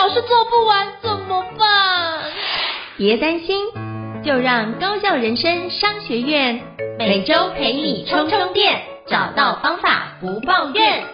老是做不完，怎么办？别担心，就让高校人生商学院每周陪你充充电，找到方法不抱怨。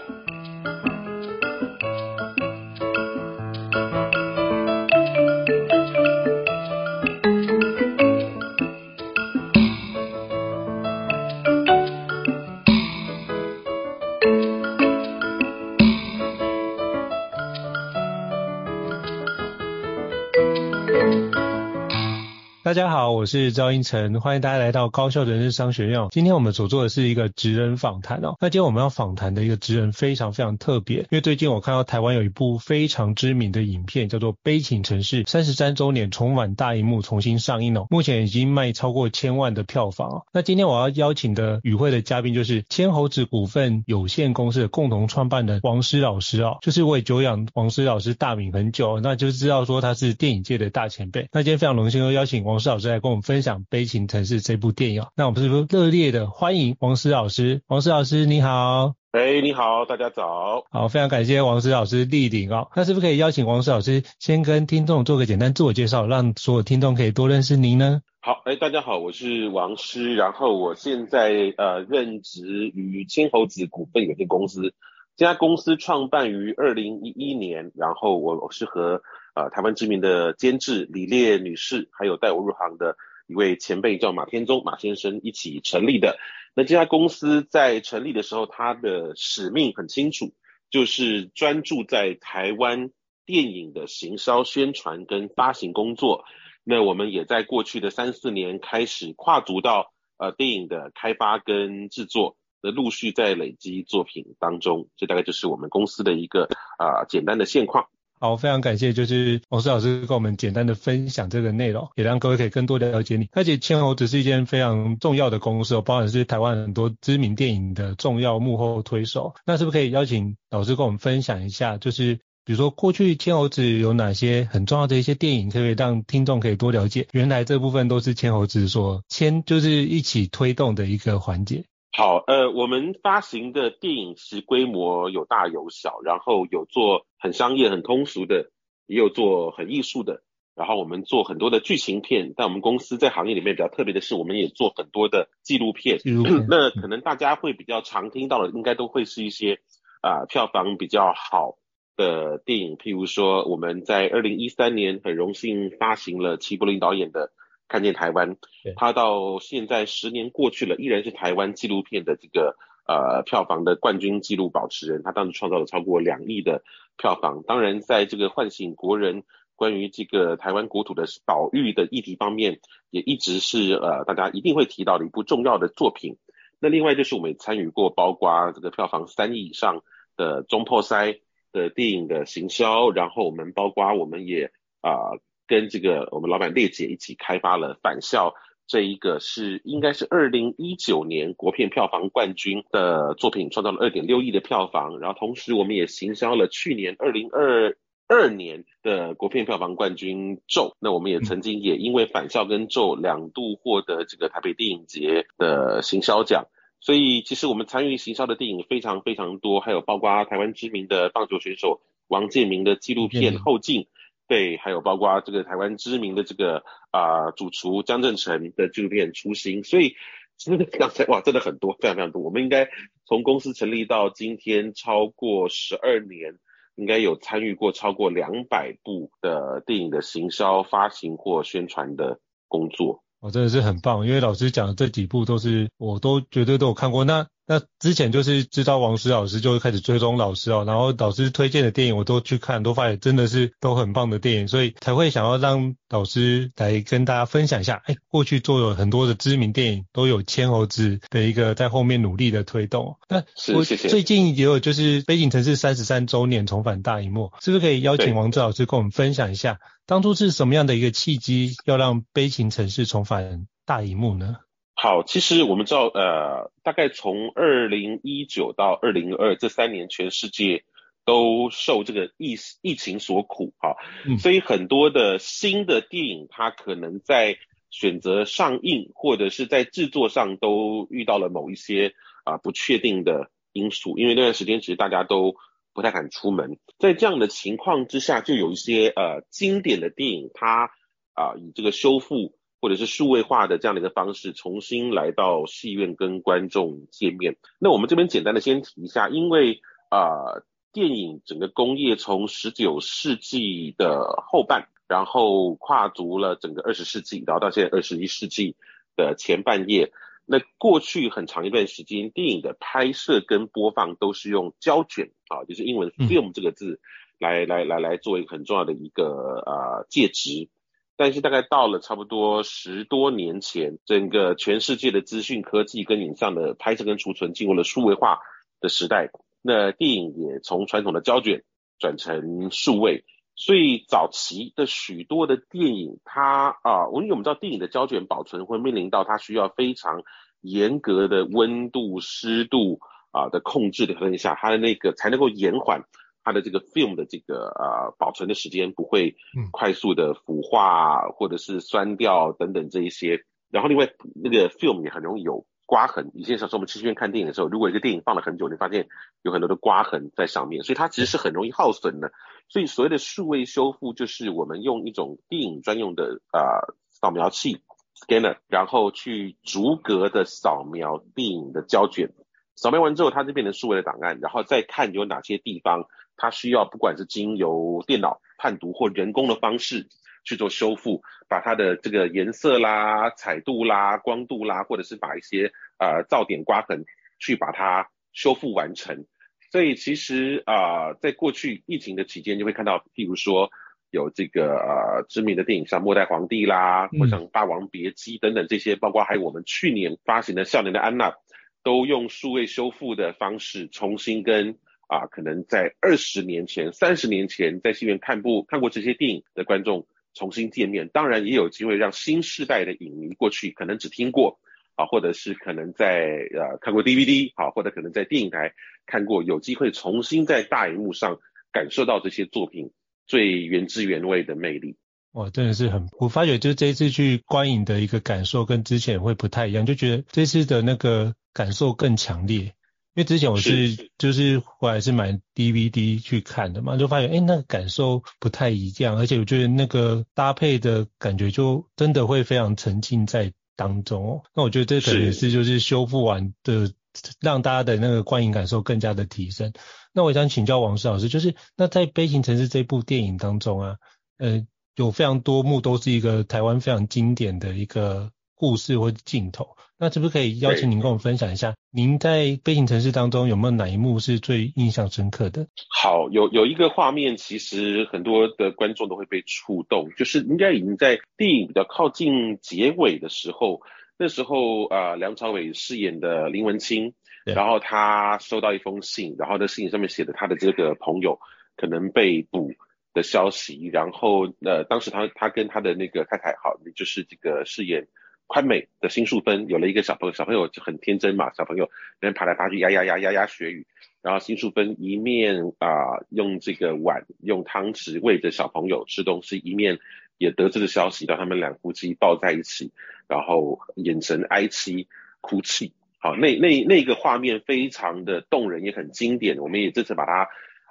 大家好，我是赵英成，欢迎大家来到高效人生商学院。今天我们所做的是一个职人访谈哦。那今天我们要访谈的一个职人非常非常特别，因为最近我看到台湾有一部非常知名的影片，叫做《悲情城市》，三十三周年重返大荧幕重新上映哦，目前已经卖超过千万的票房哦。那今天我要邀请的与会的嘉宾就是千猴子股份有限公司的共同创办人王师老师哦，就是我久仰王师老师大名很久，那就知道说他是电影界的大前辈。那今天非常荣幸又邀请王师。老师来跟我们分享《悲情城市》这部电影，那我们是不是热烈的欢迎王石老师？王石老师你好，哎，你好，大家早，好，非常感谢王石老师莅临哦。那是不是可以邀请王石老师先跟听众做个简单自我介绍，让所有听众可以多认识您呢？好，哎，大家好，我是王师，然后我现在呃任职于青猴子股份有限公司，这家公司创办于二零一一年，然后我我是和。呃，台湾知名的监制李烈女士，还有带我入行的一位前辈叫马天宗马先生一起成立的。那这家公司在成立的时候，它的使命很清楚，就是专注在台湾电影的行销、宣传跟发行工作。那我们也在过去的三四年开始跨足到呃电影的开发跟制作，的陆续在累积作品当中。这大概就是我们公司的一个啊、简单的现况。好，非常感谢，就是王狮老师跟我们简单的分享这个内容，也让各位可以更多了解你。而且千猴子是一间非常重要的公司哦，包含是台湾很多知名电影的重要幕后推手。那是不是可以邀请老师跟我们分享一下，就是比如说过去千猴子有哪些很重要的一些电影，可以让听众可以多了解，原来这部分都是千猴子所牵，就是一起推动的一个环节。好，呃，我们发行的电影是规模有大有小，然后有做很商业、很通俗的，也有做很艺术的，然后我们做很多的剧情片。但我们公司在行业里面比较特别的是，我们也做很多的纪录片。纪录片。那可能大家会比较常听到的，应该都会是一些啊、呃、票房比较好的电影，譬如说我们在二零一三年很荣幸发行了齐柏林导演的。看见台湾，他到现在十年过去了，依然是台湾纪录片的这个呃票房的冠军纪录保持人。他当时创造了超过两亿的票房。当然，在这个唤醒国人关于这个台湾国土的保育的议题方面，也一直是呃大家一定会提到的一部重要的作品。那另外就是我们也参与过，包括这个票房三亿以上的中破塞的电影的行销，然后我们包括我们也啊。呃跟这个我们老板烈姐一起开发了《返校》这一个是应该是二零一九年国片票房冠军的作品，创造了二点六亿的票房。然后同时我们也行销了去年二零二二年的国片票房冠军《咒》。那我们也曾经也因为《返校》跟《咒》两度获得这个台北电影节的行销奖。所以其实我们参与行销的电影非常非常多，还有包括台湾知名的棒球选手王建民的纪录片《后劲》。对，还有包括这个台湾知名的这个啊、主厨江振诚的纪录片《初心》，所以真的 刚才哇，真的很多，非常非常多。我们应该从公司成立到今天超过十二年，应该有参与过超过两百部的电影的行销、发行或宣传的工作。哦、真的是很棒，因为老师讲的这几部都是我都绝对都有看过。那那之前就是知道王石老师，就开始追踪老师哦，然后老师推荐的电影我都去看，都发现真的是都很棒的电影，所以才会想要让老师来跟大家分享一下。哎，过去做了很多的知名电影，都有千猴子的一个在后面努力的推动。那我最近也有就是《悲情城市》三十三周年重返大荧幕，是不是可以邀请王志老师跟我们分享一下，当初是什么样的一个契机，要让《悲情城市》重返大荧幕呢？好，其实我们知道，呃，大概从二零一九到二零二这三年，全世界都受这个疫疫情所苦，哈，嗯，所以很多的新的电影，它可能在选择上映或者是在制作上都遇到了某一些啊，呃，不确定的因素，因为那段时间其实大家都不太敢出门，在这样的情况之下，就有一些呃经典的电影，它啊，呃，以这个修复。或者是数位化的这样的一个方式，重新来到戏院跟观众见面。那我们这边简单的先提一下，因为啊、呃，电影整个工业从十九世纪的后半，然后跨足了整个二十世纪，然后到现在二十一世纪的前半叶。那过去很长一段时间，电影的拍摄跟播放都是用胶卷啊，就是英文 film 这个字来、来、来来做一个很重要的一个啊、呃、介质。但是大概到了差不多十多年前，整个全世界的资讯科技跟影像的拍摄跟储存进入了数位化的时代，那电影也从传统的胶卷转成数位，所以早期的许多的电影，它啊，因为我们知道电影的胶卷保存会面临到它需要非常严格的温度、湿度啊的控制的条件下，它的那个才能够延缓。它的这个 film 的这个呃保存的时间不会快速的腐化或者是酸掉等等这一些，然后另外那个 film 也很容易有刮痕。以前小时候我们去戏院看电影的时候，如果一个电影放了很久，你发现有很多的刮痕在上面，所以它其实是很容易耗损的。所以所谓的数位修复，就是我们用一种电影专用的呃扫描器 scanner，然后去逐格的扫描电影的胶卷，扫描完之后它就变成数位的档案，然后再看有哪些地方。它需要不管是经由电脑判读或人工的方式去做修复，把它的这个颜色啦、彩度啦、光度啦，或者是把一些呃噪点、刮痕去把它修复完成。所以其实啊、呃，在过去疫情的期间，就会看到，譬如说有这个呃知名的电影像《末代皇帝》啦，或像《霸王别姬》等等这些，包括还有我们去年发行的《少年的安娜》，都用数位修复的方式重新跟。啊，可能在二十年前、三十年前，在戏院看部看过这些电影的观众重新见面，当然也有机会让新世代的影迷过去可能只听过啊，或者是可能在呃看过 DVD 啊，或者可能在电影台看过，有机会重新在大荧幕上感受到这些作品最原汁原味的魅力。哇，真的是很，我发觉就这次去观影的一个感受跟之前会不太一样，就觉得这次的那个感受更强烈。因为之前我是，是就是后来是买 DVD 去看的嘛，就发现哎，那个感受不太一样，而且我觉得那个搭配的感觉就真的会非常沉浸在当中哦。那我觉得这可能也是就是修复完的，让大家的那个观影感受更加的提升。那我想请教王石老师，就是那在《悲情城市》这部电影当中啊，呃，有非常多幕都是一个台湾非常经典的一个故事或镜头。那是不是可以邀请您跟我们分享一下，您在《飞行城市》当中有没有哪一幕是最印象深刻的？好，有有一个画面，其实很多的观众都会被触动，就是应该已经在电影比较靠近结尾的时候，那时候啊、呃，梁朝伟饰演的林文清，然后他收到一封信，然后在信上面写的他的这个朋友可能被捕的消息，然后呃，当时他他跟他的那个太太，好，就是这个饰演。宽美的辛淑芬有了一个小朋友，小朋友就很天真嘛，小朋友在那爬来爬去，呀呀呀呀呀学语，然后辛淑芬一面啊、用这个碗用汤匙喂着小朋友吃东西，一面也得知了消息，让他们两夫妻抱在一起，然后眼神哀戚哭泣，好，那那那个画面非常的动人，也很经典，我们也这次把它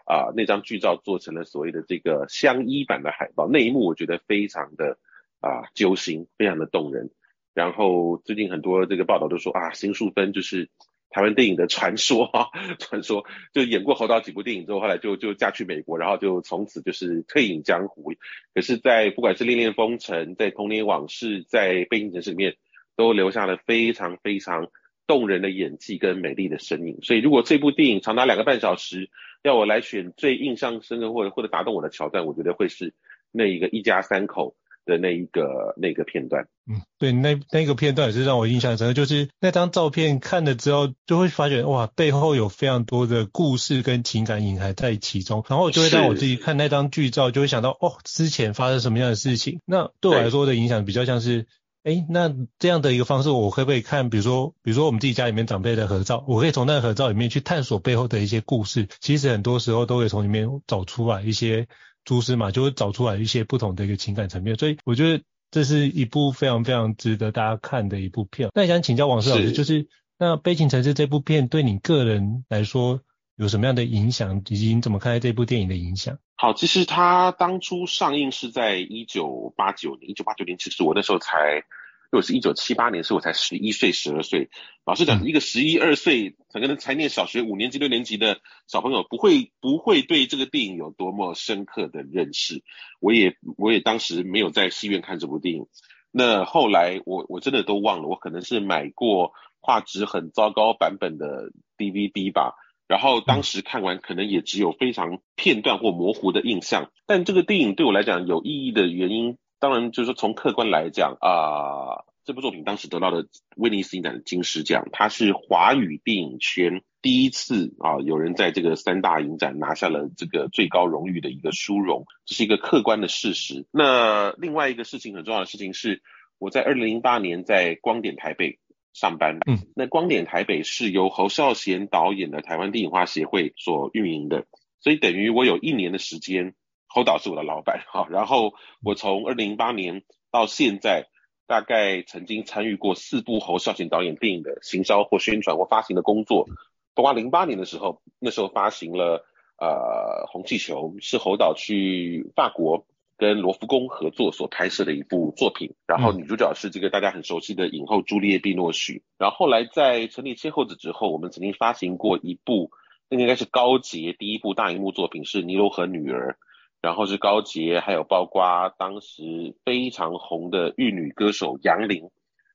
啊、那张剧照做成了所谓的这个相依版的海报，那一幕我觉得非常的啊、揪心，非常的动人。然后最近很多这个报道都说啊，新淑芬就是台湾电影的传说哈，传说就演过侯导几部电影之后，后来就就嫁去美国，然后就从此就是退隐江湖。可是，在不管是《恋恋风尘》、在《童年往事》、在《悲情城市》里面，都留下了非常非常动人的演技跟美丽的身影。所以如果这部电影长达两个半小时，要我来选最印象深刻或者或者打动我的桥段，我觉得会是那一个一家三口的那一个那个片段。嗯，对，那那个片段也是让我印象深刻，就是那张照片看了之后，就会发觉哇，背后有非常多的故事跟情感隐含在其中，然后就会让我自己看那张剧照，就会想到哦，之前发生什么样的事情。那对我来说的影响比较像是。哎，那这样的一个方式，我可不可以看，比如说，比如说我们自己家里面长辈的合照，我可以从那个合照里面去探索背后的一些故事。其实很多时候都会从里面找出来一些蛛丝马，就会找出来一些不同的一个情感层面。所以我觉得这是一部非常非常值得大家看的一部片。那想请教王石老师，就是那《悲情城市》这部片对你个人来说有什么样的影响，以及你怎么看待这部电影的影响？好，其实它当初上映是在一九八九年，一九八九年其实我那时候才，如果是一九七八年，所以我才十一岁、十二岁。老实讲，一个十一二岁，可能才念小学五年级、六年级的小朋友，不会不会对这个电影有多么深刻的认识。我也我也当时没有在戏院看这部电影。那后来我我真的都忘了，我可能是买过画质很糟糕版本的 DVD 吧。然后当时看完，可能也只有非常片段或模糊的印象。但这个电影对我来讲有意义的原因，当然就是说从客观来讲啊、呃，这部作品当时得到的威尼斯影展的金狮奖，它是华语电影圈第一次啊、呃、有人在这个三大影展拿下了这个最高荣誉的一个殊荣，这是一个客观的事实。那另外一个事情很重要的事情是，我在二零零八年在光点台北。上班，嗯，那光点台北是由侯孝贤导演的台湾电影化协会所运营的，所以等于我有一年的时间，侯导是我的老板，哈，然后我从二零零八年到现在，大概曾经参与过四部侯孝贤导演电影的行销或宣传或发行的工作，包括零八年的时候，那时候发行了呃红气球，是侯导去法国。跟罗浮宫合作所拍摄的一部作品，然后女主角是这个大家很熟悉的影后朱丽叶·碧诺许。然后后来在成立千后子之后，我们曾经发行过一部，那个应该是高捷第一部大荧幕作品，是《尼罗河女儿》，然后是高捷，还有包括当时非常红的玉女歌手杨林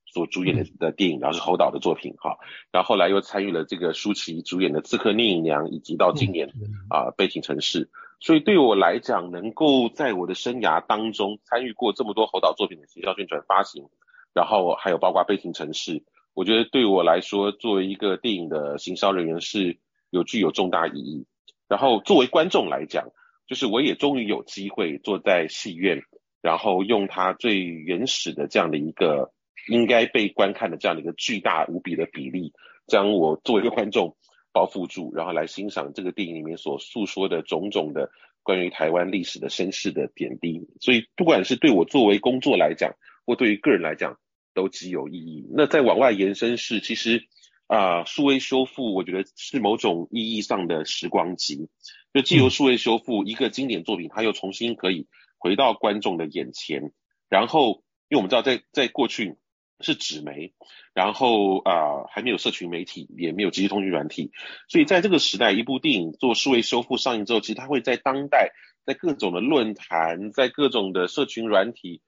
所主演的的电影，然后是侯导的作品哈。然后后来又参与了这个舒淇主演的《刺客聂隐娘》，以及到今年啊《悲情城市》。所以对我来讲，能够在我的生涯当中参与过这么多侯导作品的行销宣传发行，然后还有包括《悲情城市》，我觉得对我来说，作为一个电影的行销人员是有具有重大意义。然后作为观众来讲，就是我也终于有机会坐在戏院，然后用它最原始的这样的一个应该被观看的这样的一个巨大无比的比例，将我作为一个观众。包覆住，然后来欣赏这个电影里面所诉说的种种的关于台湾历史的身世的点滴。所以，不管是对我作为工作来讲，或对于个人来讲，都极有意义。那再往外延伸是，其实啊、呃，数位修复，我觉得是某种意义上的时光机。就既有数位修复一个经典作品，它又重新可以回到观众的眼前。然后，因为我们知道在，在在过去。是纸媒，然后啊、呃、还没有社群媒体，也没有即时通讯软体，所以在这个时代，一部电影做数位修复上映之后，其实它会在当代，在各种的论坛，在各种的社群软体，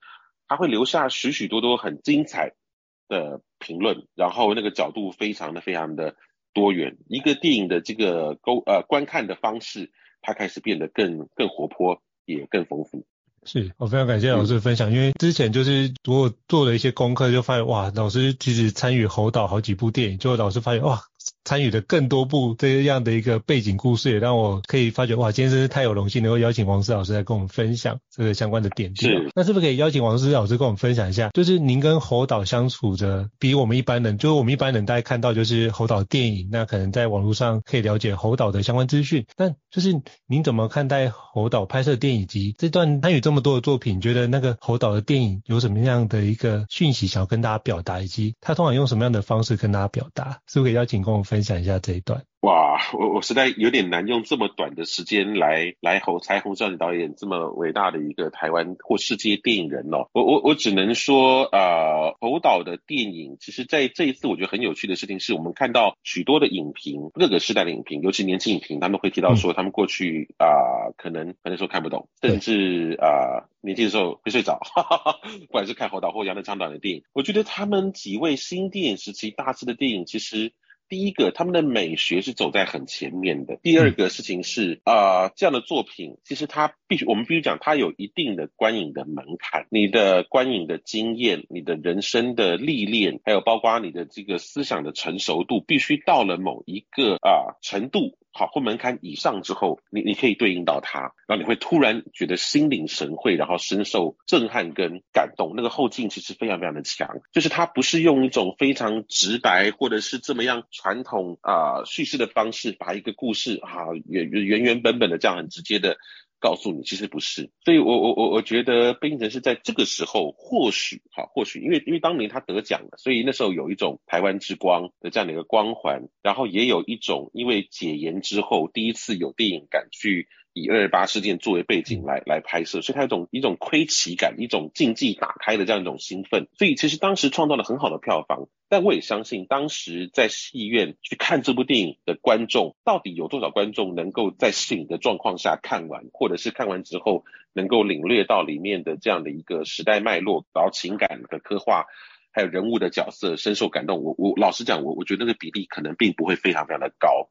它会留下许许多多很精彩的评论，然后那个角度非常的非常的多元，一个电影的这个沟呃观看的方式，它开始变得更更活泼，也更丰富。是，我非常感谢老师的分享，因为之前就是如果做了一些功课，就发现哇，老师其实参与侯导好几部电影，就老师发现哇。参与的更多部这样的一个背景故事，也让我可以发觉哇，今天真是太有荣幸能够邀请王思老师来跟我们分享这个相关的点滴。是，那是不是可以邀请王思老师跟我们分享一下，就是您跟侯导相处着，比我们一般人，就是我们一般人大概看到就是侯导电影，那可能在网络上可以了解侯导的相关资讯，但就是您怎么看待侯导拍摄电影及这段参与这么多的作品，觉得那个侯导的电影有什么样的一个讯息想要跟大家表达，以及他通常用什么样的方式跟大家表达？是不是可以邀请跟我们分分享一下这一段。哇，我我实在有点难用这么短的时间来来吼猜洪少年导演这么伟大的一个台湾或世界电影人哦。我我我只能说，呃，侯导的电影，其实在这一次我觉得很有趣的事情是，我们看到许多的影评，各个时代的影评，尤其年轻影评，他们会提到说，他们过去啊、嗯呃，可能可能说看不懂，甚至啊、呃、年轻的时候会睡着，哈哈哈，不管是看侯导或杨德昌导演的电影，我觉得他们几位新电影时期大师的电影，其实。第一个，他们的美学是走在很前面的。第二个事情是，啊、这样的作品其实它必须，我们必须讲，它有一定的观影的门槛。你的观影的经验，你的人生的历练，还有包括你的这个思想的成熟度，必须到了某一个啊、程度。好，或门槛以上之后，你你可以对应到它，然后你会突然觉得心领神会，然后深受震撼跟感动。那个后劲其实非常非常的强，就是它不是用一种非常直白或者是这么样传统啊、叙事的方式，把一个故事啊原原原本本的这样很直接的。告诉你，其实不是，所以我我我我觉得冰城是在这个时候或许哈，或许因为因为当年他得奖了，所以那时候有一种台湾之光的这样的一个光环，然后也有一种因为解严之后第一次有电影敢去以二二八事件作为背景来来拍摄，所以它有一种一种窥奇感，一种禁忌打开的这样一种兴奋，所以其实当时创造了很好的票房。但我也相信，当时在戏院去看这部电影的观众，到底有多少观众能够在适应的状况下看完，或者是看完之后能够领略到里面的这样的一个时代脉络，然后情感的刻画。还有人物的角色深受感动，我我老实讲，我我觉得那个比例可能并不会非常非常的高，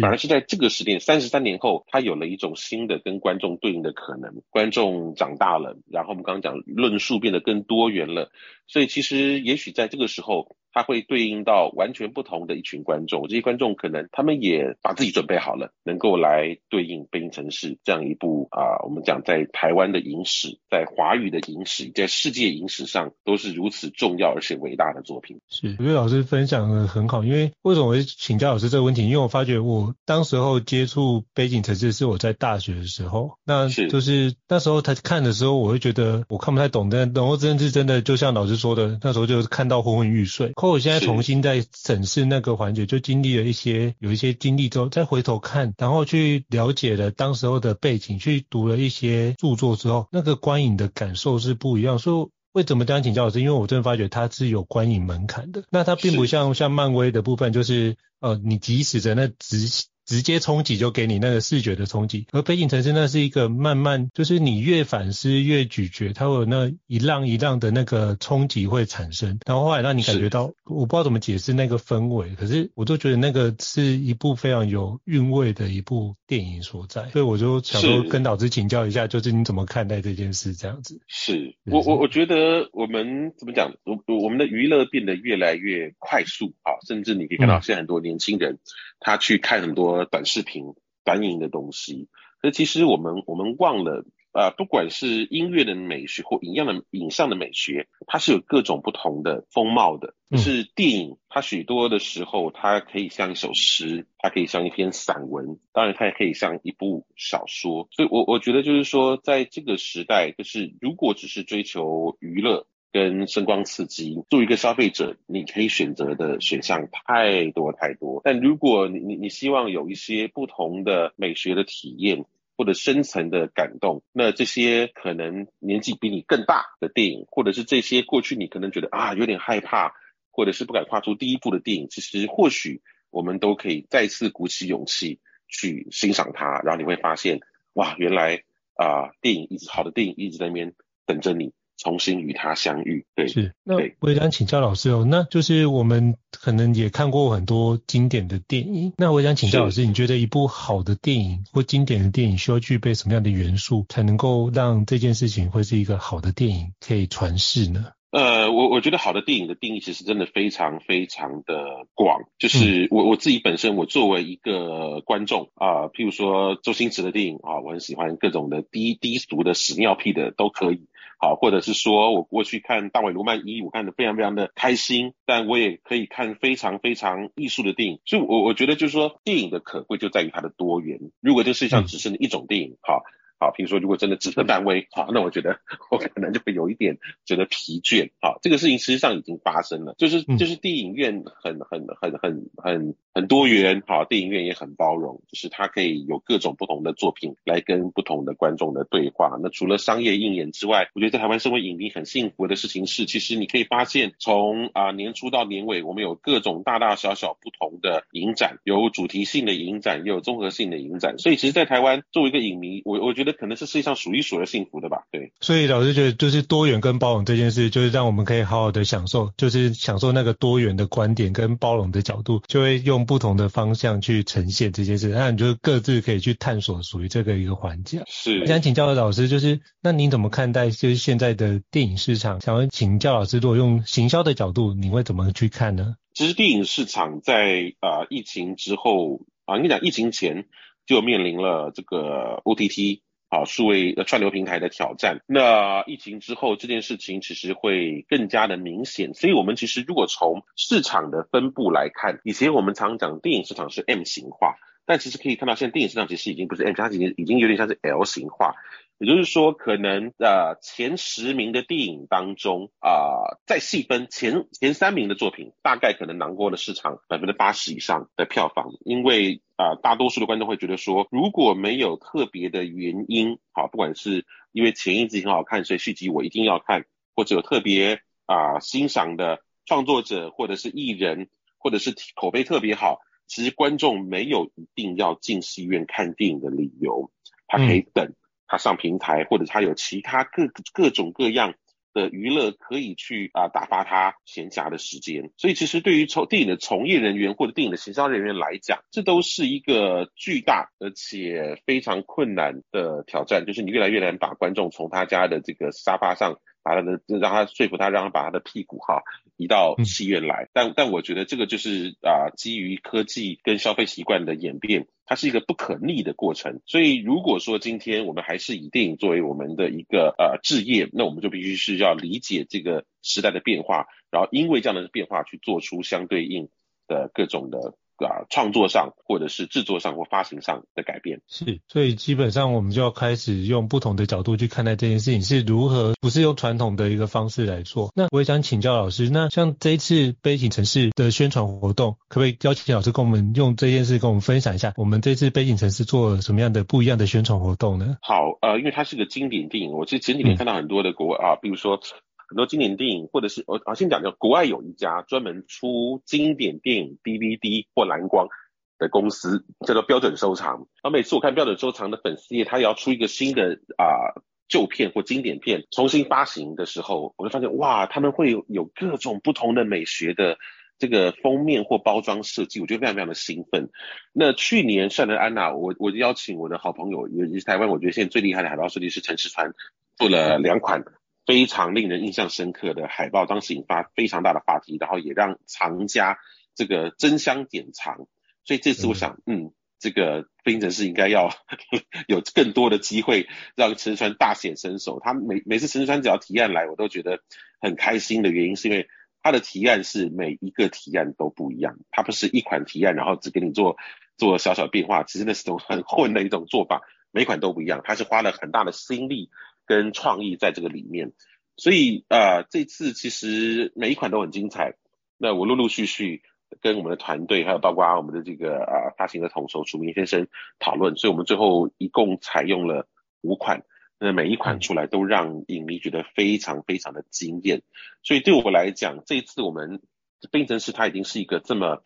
反而是在这个时点三十三年后，他有了一种新的跟观众对应的可能，观众长大了，然后我们刚刚讲论述变得更多元了，所以其实也许在这个时候。他会对应到完全不同的一群观众，这些观众可能他们也把自己准备好了，能够来对应《悲情城市》这样一部啊、呃，我们讲在台湾的影史，在华语的影史，在世界影史上都是如此重要而且伟大的作品。是，我觉得老师分享的很好，因为为什么我会请教老师这个问题？因为我发觉我当时候接触《悲情城市》是我在大学的时候，那就是那时候他看的时候，我会觉得我看不太懂，但然后真的是真的，就像老师说的，那时候就看到昏昏欲睡。可我现在重新在审视那个环节，就经历了一些有一些经历之后，再回头看，然后去了解了当时候的背景，去读了一些著作之后，那个观影的感受是不一样。所以为什么这样请教老师？因为我真的发觉它是有观影门槛的，那它并不像像漫威的部分，就是呃你即使在那直。直接冲击就给你那个视觉的冲击，而背景城市那是一个慢慢，就是你越反思越咀嚼，它会有那一浪一浪的那个冲击会产生，然后后来让你感觉到，我不知道怎么解释那个氛围，可是我都觉得那个是一部非常有韵味的一部电影所在，所以我就想说跟老师请教一下，就是你怎么看待这件事这样子？是我我我觉得我们怎么讲，我我们的娱乐变得越来越快速啊，甚至你可以看到现在很多年轻人。嗯他去看很多短视频、短影的东西，可是其实我们我们忘了啊、呃，不管是音乐的美学或影像的影像的美学，它是有各种不同的风貌的。就是电影，它许多的时候，它可以像一首诗，它可以像一篇散文，当然它也可以像一部小说。所以我我觉得就是说，在这个时代，就是如果只是追求娱乐。跟声光刺激，作为一个消费者，你可以选择的选项太多太多。但如果你你你希望有一些不同的美学的体验或者深层的感动，那这些可能年纪比你更大的电影，或者是这些过去你可能觉得啊有点害怕，或者是不敢跨出第一步的电影，其实或许我们都可以再次鼓起勇气去欣赏它，然后你会发现哇，原来啊、电影一直好的电影一直在那边等着你。重新与他相遇，对，是。那我也想请教老师哦，那就是我们可能也看过很多经典的电影，那我也想请教老师，你觉得一部好的电影或经典的电影需要具备什么样的元素，才能够让这件事情会是一个好的电影可以传世呢？呃，我我觉得好的电影的定义其实真的非常非常的广，就是我我自己本身，我作为一个观众啊、呃，譬如说周星驰的电影啊，我很喜欢各种的低低俗的屎尿屁的都可以。好，或者是说我过去看大卫·卢曼一，我看得非常非常的开心，但我也可以看非常非常艺术的电影，所以我我觉得就是说电影的可贵就在于它的多元。如果这世界上只剩一种电影，好，好，比如说如果真的只剩漫威，好，那我觉得 我可能就会有一点觉得疲倦。好，这个事情实际上已经发生了，就是就是电影院很很很很很很多元，好，电影院也很包容，就是它可以有各种不同的作品来跟不同的观众的对话。那除了商业应演之外，我觉得在台湾身为影迷很幸福的事情是，其实你可以发现从啊、呃、年初到年尾，我们有各种大大小小不同的影展，有主题性的影展，也有综合性的影展。所以其实，在台湾作为一个影迷，我我觉得可能是世界上数一数二幸福的吧。对，所以老师觉得就是多元跟包容这件事，就是让我们可以好好的享受，就是享受那个多元的观点跟包容的角度，就会用不同的方向去呈现这件事。那你就各自可以去探索属于这个一个环节。是，我想请教的老师，就是那您怎么看待就是现在的电影市场？想要请教老师，如果用行销的角度，你会怎么去看呢？其实电影市场在啊、呃、疫情之后啊，你讲疫情前就面临了这个 OTT 啊数位串流平台的挑战。那疫情之后这件事情其实会更加的明显。所以我们其实如果从市场的分布来看，以前我们常讲电影市场是 M 型化，但其实可以看到现在电影市场其实已经不是 M，它已经已经有点像是 L 型化。也就是说，可能呃前十名的电影当中啊、再细分前前三名的作品，大概可能囊括了市场百分之八十以上的票房。因为啊、大多数的观众会觉得说，如果没有特别的原因，好，不管是因为前一集很好看，所以续集我一定要看，或者有特别啊、欣赏的创作者或者是艺人，或者是口碑特别好，其实观众没有一定要进戏院看电影的理由，他可以等。嗯他上平台，或者他有其他各各种各样的娱乐可以去啊打发他闲暇的时间，所以其实对于从电影的从业人员或者电影的行销人员来讲，这都是一个巨大而且非常困难的挑战，就是你越来越难把观众从他家的这个沙发上。把他的让他说服他，让他把他的屁股哈移到戏院来。但但我觉得这个就是啊，基于科技跟消费习惯的演变，它是一个不可逆的过程。所以如果说今天我们还是以电影作为我们的一个呃置业，那我们就必须是要理解这个时代的变化，然后因为这样的变化去做出相对应的各种的。啊，创作上或者是制作上或发行上的改变是，所以基本上我们就要开始用不同的角度去看待这件事情是如何，不是用传统的一个方式来做。那我也想请教老师，那像这一次悲情城市的宣传活动，可不可以邀请老师跟我们用这件事跟我们分享一下，我们这次悲情城市做了什么样的不一样的宣传活动呢？好，呃，因为它是个经典电影，我其实前几年看到很多的国、嗯、啊，比如说。很多经典电影，或者是我我先讲讲，国外有一家专门出经典电影 DVD 或蓝光的公司，叫做标准收藏。然后每次我看标准收藏的粉丝页，他要出一个新的啊旧片或经典片重新发行的时候，我就发现哇，他们会有各种不同的美学的这个封面或包装设计，我觉得非常非常的兴奋。那去年《善德安娜》，我我邀请我的好朋友，也是台湾我觉得现在最厉害的海报设计师陈世川，做了两款。非常令人印象深刻的海报，当时引发非常大的话题，然后也让藏家这个争相典藏。所以这次我想，嗯，嗯，这个飞行城市应该要 有更多的机会让陈川大显身手。他每每次陈川只要提案来，我都觉得很开心的原因，是因为他的提案是每一个提案都不一样，他不是一款提案然后只给你做做小小变化，其实那是种很混的一种做法，每款都不一样。他是花了很大的心力。跟创意在这个里面，所以呃，这次其实每一款都很精彩。那我陆陆续续跟我们的团队，还有包括我们的这个呃发行的统筹楚明先生讨论，所以我们最后一共采用了五款。那每一款出来都让影迷觉得非常非常的惊艳。所以对我来讲，这一次我们冰城市它已经是一个这么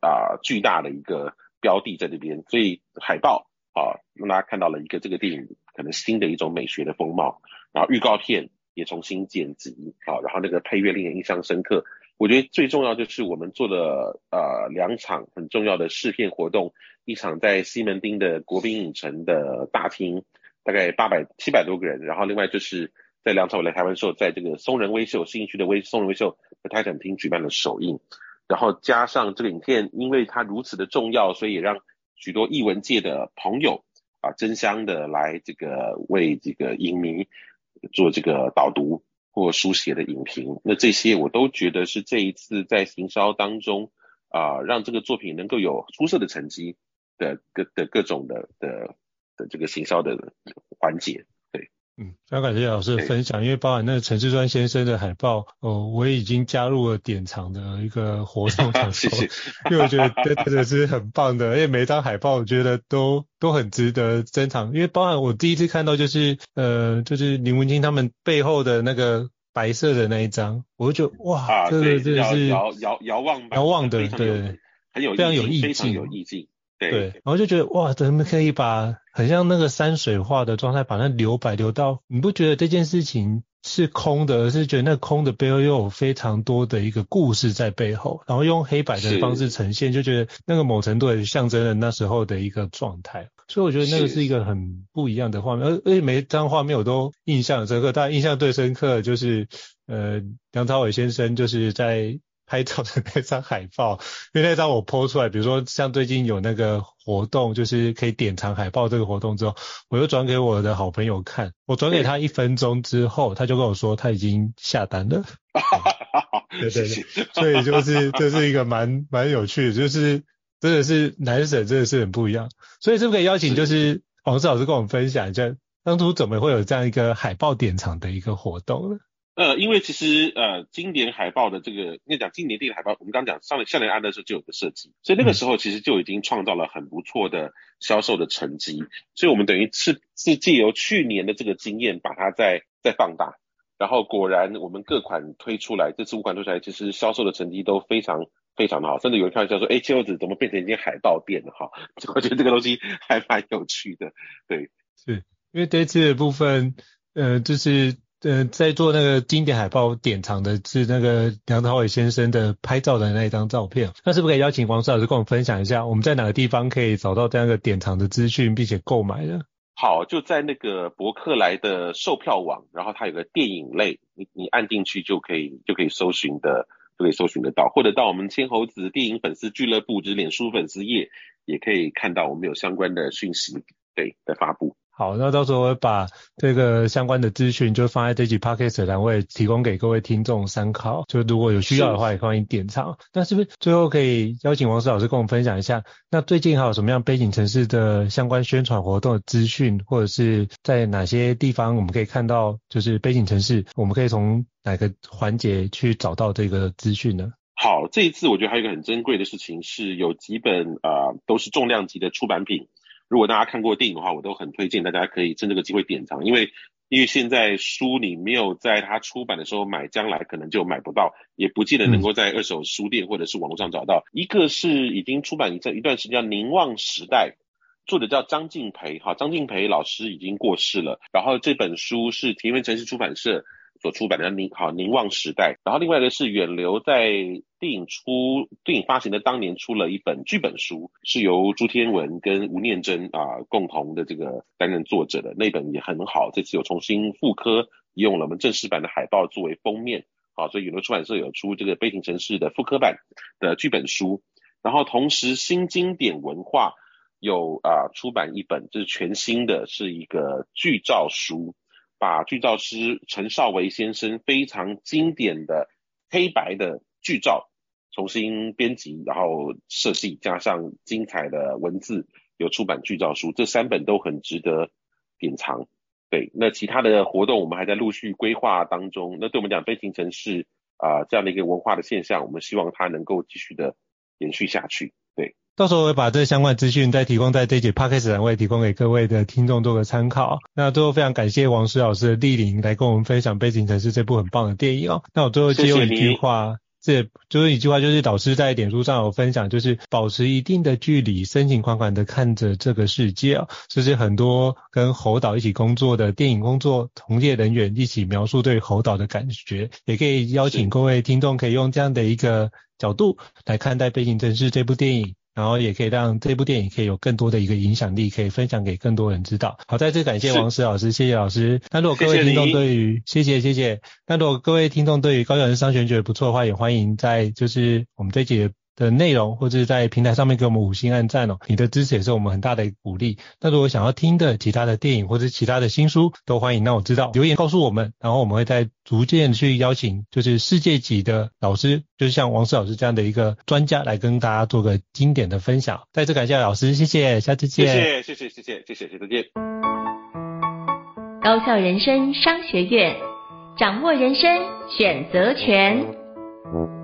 啊、巨大的一个标的在这边，所以海报啊让大家看到了一个这个电影。可能新的一种美学的风貌，然后预告片也重新剪辑，好，然后那个配乐令人印象深刻。我觉得最重要就是我们做了呃两场很重要的试片活动，一场在西门町的国宾影城的大厅，大概八百七百多个人，然后另外就是在两场我来台湾时候，在这个松仁威秀信义区的威松仁威秀的泰坦厅举办了首映，然后加上这个影片，因为它如此的重要，所以也让许多艺文界的朋友。啊，争相的来这个为这个影迷做这个导读或书写的影评，那这些我都觉得是这一次在行销当中啊，让这个作品能够有出色的成绩的各的各种的的的这个行销的环节。嗯，非常感谢老师的分享，因为包含那个陈志专先生的海报，哦，我也已经加入了典藏的一个活动 场所，谢谢，因为我觉得真的是很棒的，而且每一张海报我觉得都都很值得珍藏，因为包含我第一次看到就是呃就是林文清他们背后的那个白色的那一张，我就觉得哇，啊、这个真的是遥遥遥望遥望的，对，很有非常有意境，非常有意境。对，对，然后就觉得哇，怎么可以把很像那个山水画的状态，把那留白留到，你不觉得这件事情是空的，而是觉得那空的背后又有非常多的一个故事在背后，然后用黑白的方式呈现，就觉得那个某程度也象征了那时候的一个状态，所以我觉得那个是一个很不一样的画面，而而且每一张画面我都印象深刻，但印象最深刻的就是呃梁朝伟先生就是在。拍照的那张海报，因为那张我 po 出来，比如说像最近有那个活动，就是可以典藏海报这个活动之后，我又转给我的好朋友看，我转给他一分钟之后，他就跟我说他已经下单了。对对对，所以就是这是一个蛮蛮有趣的，就是真的是南省真的是很不一样，所以是不是可以邀请就是黄志老师跟我们分享一下，当初怎么会有这样一个海报典藏的一个活动呢？呃，因为其实呃，经典海报的这个，应该讲经典电影海报，我们刚刚讲上年少年安的时候就有个设计，所以那个时候其实就已经创造了很不错的销售的成绩，所以我们等于是是借由去年的这个经验，把它再再放大，然后果然我们各款推出来，这次五款推出来，其实销售的成绩都非常非常的好，甚至有人开玩笑说，哎，千鹤子怎么变成一间海报店了哈？我觉得这个东西还蛮有趣的，对，是因为这次的部分，呃，就是。呃，在做那个经典海报典藏的是那个梁朝伟先生的拍照的那一张照片，那是不是可以邀请黄老师跟我们分享一下，我们在哪个地方可以找到这样一个典藏的资讯，并且购买呢？好，就在那个博客来的售票网，然后它有个电影类，你你按进去就可以就可以搜寻的，就可以搜寻得到，或者到我们千猴子电影粉丝俱乐部之脸书粉丝页，也可以看到我们有相关的讯息，对的发布。好，那到时候我会把这个相关的资讯就放在这集 podcast 栏位，提供给各位听众参考。就如果有需要的话，也欢迎点藏。那是不是最后可以邀请王石老师跟我们分享一下？那最近还有什么样背景城市的相关宣传活动的资讯，或者是在哪些地方我们可以看到？就是背景城市，我们可以从哪个环节去找到这个资讯呢？好，这一次我觉得还有一个很珍贵的事情，是有几本啊、呃、都是重量级的出版品。如果大家看过电影的话，我都很推荐大家可以趁这个机会典藏，因为因为现在书你没有在它出版的时候买，将来可能就买不到，也不见得能够在二手书店或者是网络上找到。嗯、一个是已经出版一阵一段时间叫《凝望时代》，作者叫张敬培，哈，张敬培老师已经过世了。然后这本书是田园城市出版社所出版的凝好凝望时代，然后另外一个是远流在电影出电影发行的当年出了一本剧本书，是由朱天文跟吴念真啊、共同的这个担任作者的那本也很好，这次有重新复刻，用了我们正式版的海报作为封面，好，所以远流出版社有出这个悲情城市的复刻版的剧本书，然后同时新经典文化有啊、出版一本，这、就是全新的，是一个剧照书。把剧照师陈少维先生非常经典的黑白的剧照重新编辑，然后设计加上精彩的文字，有出版剧照书，这三本都很值得典藏。对，那其他的活动我们还在陆续规划当中。那对我们讲，飞行城市啊、这样的一个文化的现象，我们希望它能够继续的延续下去。对。到时候我会把这相关资讯再提供在这节 podcast 栏位，提供给各位的听众做个参考。那最后非常感谢王石老师的莅临来跟我们分享《背景城市》这部很棒的电影哦。那我最后借用一句话，谢谢这最后一句话就是导师在点书上有分享，就是保持一定的距离，深情款款的看着这个世界哦。这是很多跟侯导一起工作的电影工作从业人员一起描述对侯导的感觉，也可以邀请各位听众可以用这样的一个角度来看待《背景城市》这部电影。然后也可以让这部电影可以有更多的一个影响力，可以分享给更多人知道。好，再次感谢王石老师，谢谢老师。那如果各位听众对于谢谢谢谢，那如果各位听众对于高效人生商学院觉得不错的话，也欢迎在就是我们这一集的内容，或者是在平台上面给我们五星按赞哦，你的支持也是我们很大的一个鼓励。那如果想要听的其他的电影或者其他的新书，都欢迎让我知道，留言告诉我们，然后我们会再逐渐去邀请，就是世界级的老师，就是像王石老师这样的一个专家来跟大家做个经典的分享。再次感谢老师，谢谢，下次见。谢谢，谢谢，谢谢，谢谢，谢谢，再见。高校人生商学院，掌握人生选择权。